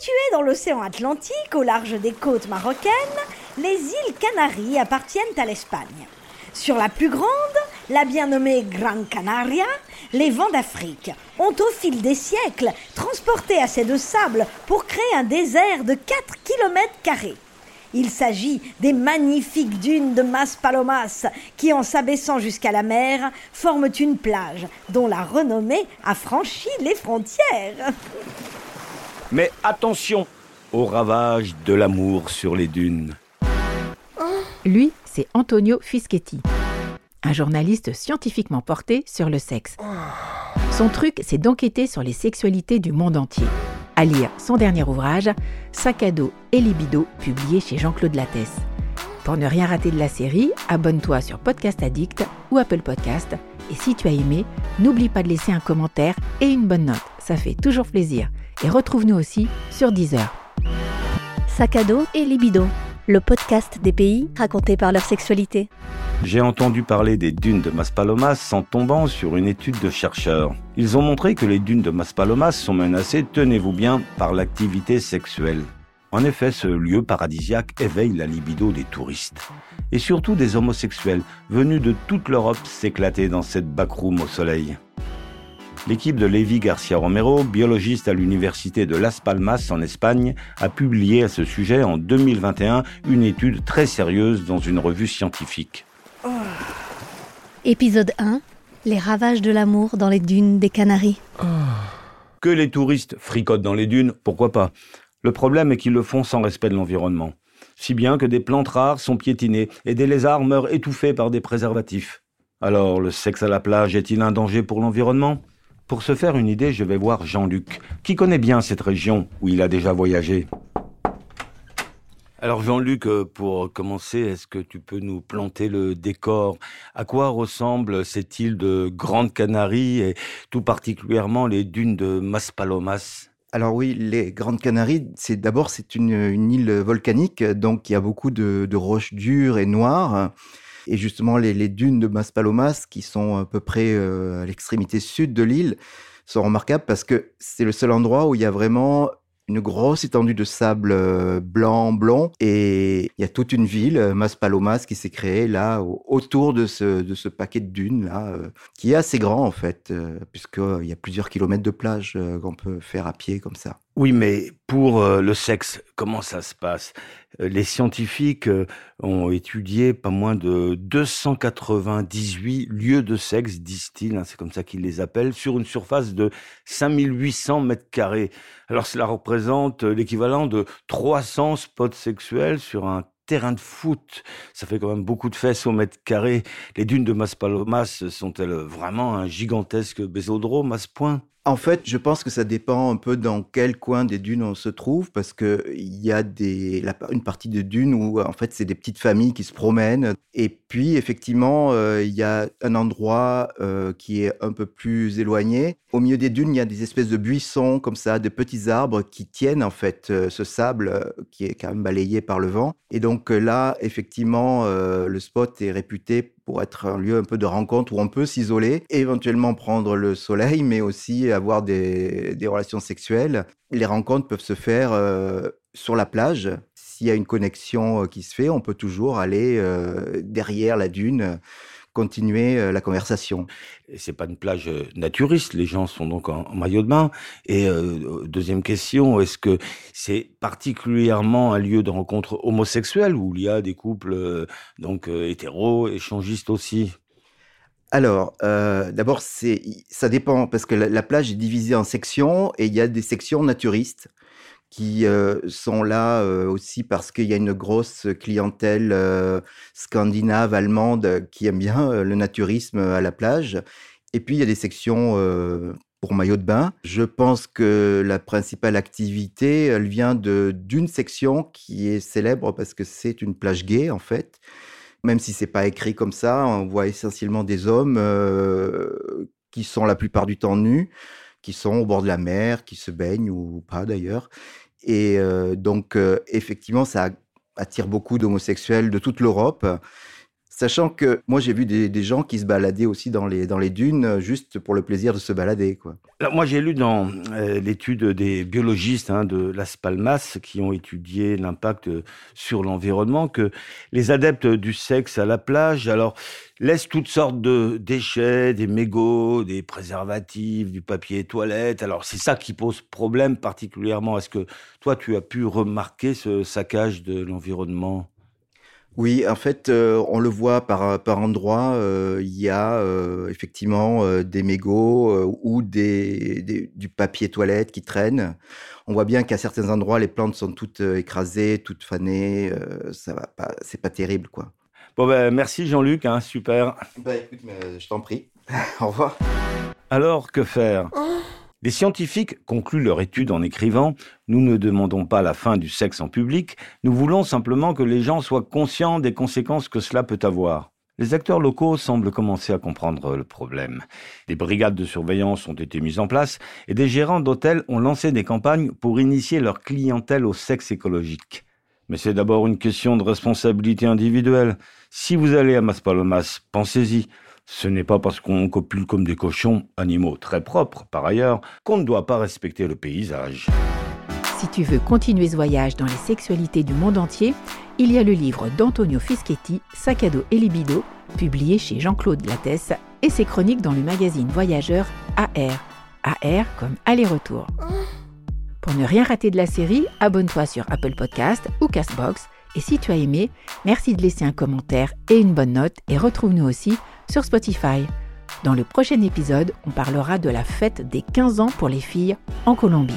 Situées dans l'océan Atlantique, au large des côtes marocaines, les îles Canaries appartiennent à l'Espagne. Sur la plus grande, la bien nommée Gran Canaria, les vents d'Afrique ont au fil des siècles transporté assez de sable pour créer un désert de 4 km. Il s'agit des magnifiques dunes de Maspalomas qui, en s'abaissant jusqu'à la mer, forment une plage dont la renommée a franchi les frontières. Mais attention au ravage de l'amour sur les dunes. Lui, c'est Antonio Fischetti, un journaliste scientifiquement porté sur le sexe. Son truc, c'est d'enquêter sur les sexualités du monde entier. À lire son dernier ouvrage, Sac à dos et libido, publié chez Jean-Claude Lattès. Pour ne rien rater de la série, abonne-toi sur Podcast Addict ou Apple Podcast. Et si tu as aimé, n'oublie pas de laisser un commentaire et une bonne note. Ça fait toujours plaisir. Et retrouve-nous aussi sur Deezer. Sac à et libido le podcast des pays racontés par leur sexualité. J'ai entendu parler des dunes de Maspalomas en tombant sur une étude de chercheurs. Ils ont montré que les dunes de Maspalomas sont menacées, tenez-vous bien, par l'activité sexuelle. En effet, ce lieu paradisiaque éveille la libido des touristes. Et surtout des homosexuels venus de toute l'Europe s'éclater dans cette backroom au soleil. L'équipe de Lévi Garcia Romero, biologiste à l'université de Las Palmas en Espagne, a publié à ce sujet en 2021 une étude très sérieuse dans une revue scientifique. Épisode 1 Les ravages de l'amour dans les dunes des Canaries. Que les touristes fricotent dans les dunes, pourquoi pas? Le problème est qu'ils le font sans respect de l'environnement. Si bien que des plantes rares sont piétinées et des lézards meurent étouffés par des préservatifs. Alors, le sexe à la plage est-il un danger pour l'environnement? Pour se faire une idée, je vais voir Jean-Luc, qui connaît bien cette région où il a déjà voyagé. Alors Jean-Luc, euh, pour commencer, est-ce que tu peux nous planter le décor? À quoi ressemblent cette île de Grande Canarie et tout particulièrement les dunes de Maspalomas alors oui, les Grandes Canaries, c'est d'abord c'est une, île volcanique, donc il y a beaucoup de roches dures et noires. Et justement, les, dunes de Maspalomas, qui sont à peu près euh, à l'extrémité sud de l'île, sont remarquables parce que c'est le seul endroit où il y a vraiment une grosse étendue de sable euh, blanc, blond, et il y a toute une ville, euh, Maspalomas, qui s'est créée là, autour de ce, de ce paquet de dunes là, qui est assez grand en fait, puisqu'il y a plusieurs kilomètres de plage qu'on peut faire à pied comme ça. Oui, mais pour le sexe, comment ça se passe? Euh, les scientifiques euh, ont étudié pas moins de 298 lieux de sexe, disent-ils, hein, c'est comme ça qu'ils les appellent, sur une surface de 5800 mètres carrés. Alors cela représente euh, l'équivalent de 300 spots sexuels sur un terrain de foot. Ça fait quand même beaucoup de fesses au mètre carré. Les dunes de Maspalomas sont-elles vraiment un gigantesque bésodrome à ce point? En fait, je pense que ça dépend un peu dans quel coin des dunes on se trouve, parce que il y a des, une partie de dunes où en fait c'est des petites familles qui se promènent, et puis effectivement euh, il y a un endroit euh, qui est un peu plus éloigné. Au milieu des dunes, il y a des espèces de buissons comme ça, de petits arbres qui tiennent en fait euh, ce sable qui est quand même balayé par le vent. Et donc là, effectivement, le spot est réputé pour être un lieu un peu de rencontre où on peut s'isoler, éventuellement prendre le soleil, mais aussi avoir des, relations sexuelles. Les rencontres peuvent se faire euh, sur la plage. S'il y a une connexion euh, qui se fait, on peut toujours aller euh, derrière la dune continuer euh, la conversation. C'est pas une plage euh, naturiste, les gens sont donc en, maillot de bain. Et euh, deuxième question, est-ce que c'est particulièrement un lieu de rencontre homosexuelle où il y a des couples donc hétéros, échangistes aussi? Alors, d'abord, ça dépend parce que la, plage est divisée en sections et il y a des sections naturistes qui euh, sont là euh, aussi parce qu'il y a une grosse clientèle euh, scandinave, allemande, qui aime bien le naturisme à la plage. Et puis, il y a des sections pour maillot de bain. Je pense que la principale activité, elle vient d'une section qui est célèbre parce que c'est une plage gay, en fait. Même si c'est pas écrit comme ça, on voit essentiellement des hommes qui sont la plupart du temps nus qui sont au bord de la mer, qui se baignent ou pas d'ailleurs. Et donc, effectivement, ça attire beaucoup d'homosexuels de toute l'Europe. Sachant que moi, j'ai vu des, gens qui se baladaient aussi dans les, dans les dunes euh, juste pour le plaisir de se balader. Quoi. moi, j'ai lu dans euh, l'étude des biologistes hein, de Las Palmas qui ont étudié l'impact sur l'environnement que les adeptes du sexe à la plage, alors, laissent toutes sortes de déchets, des mégots, des préservatifs, du papier toilette. Alors, c'est ça qui pose problème particulièrement. Est-ce que toi, tu as pu remarquer ce saccage de l'environnement? Oui, en fait, euh, on le voit par, par endroits. Euh, il y a euh, effectivement des mégots ou des, du papier toilette qui traîne. On voit bien qu'à certains endroits, les plantes sont toutes écrasées, toutes fanées. ça va pas, c'est pas terrible, quoi. Bon ben, merci Jean-Luc, hein, super. Bah écoute, je t'en prie. Au revoir. Alors que faire? Les scientifiques concluent leur étude en écrivant ⁇ Nous ne demandons pas la fin du sexe en public, nous voulons simplement que les gens soient conscients des conséquences que cela peut avoir. Les acteurs locaux semblent commencer à comprendre le problème. Des brigades de surveillance ont été mises en place et des gérants d'hôtels ont lancé des campagnes pour initier leur clientèle au sexe écologique. Mais c'est d'abord une question de responsabilité individuelle. Si vous allez à Maspalomas, pensez-y. Ce n'est pas parce qu'on copule comme des cochons, animaux très propres par ailleurs, qu'on ne doit pas respecter le paysage. Si tu veux continuer ce voyage dans les sexualités du monde entier, il y a le livre d'Antonio Fischetti, Sac à dos et libido, publié chez Jean-Claude Lattès, et ses chroniques dans le magazine Voyageur AR. AR comme aller-retour. Pour ne rien rater de la série, abonne-toi sur Apple Podcast ou Castbox. Et si tu as aimé, merci de laisser un commentaire et une bonne note et retrouve-nous aussi sur Spotify. Dans le prochain épisode, on parlera de la fête des 15 ans pour les filles en Colombie.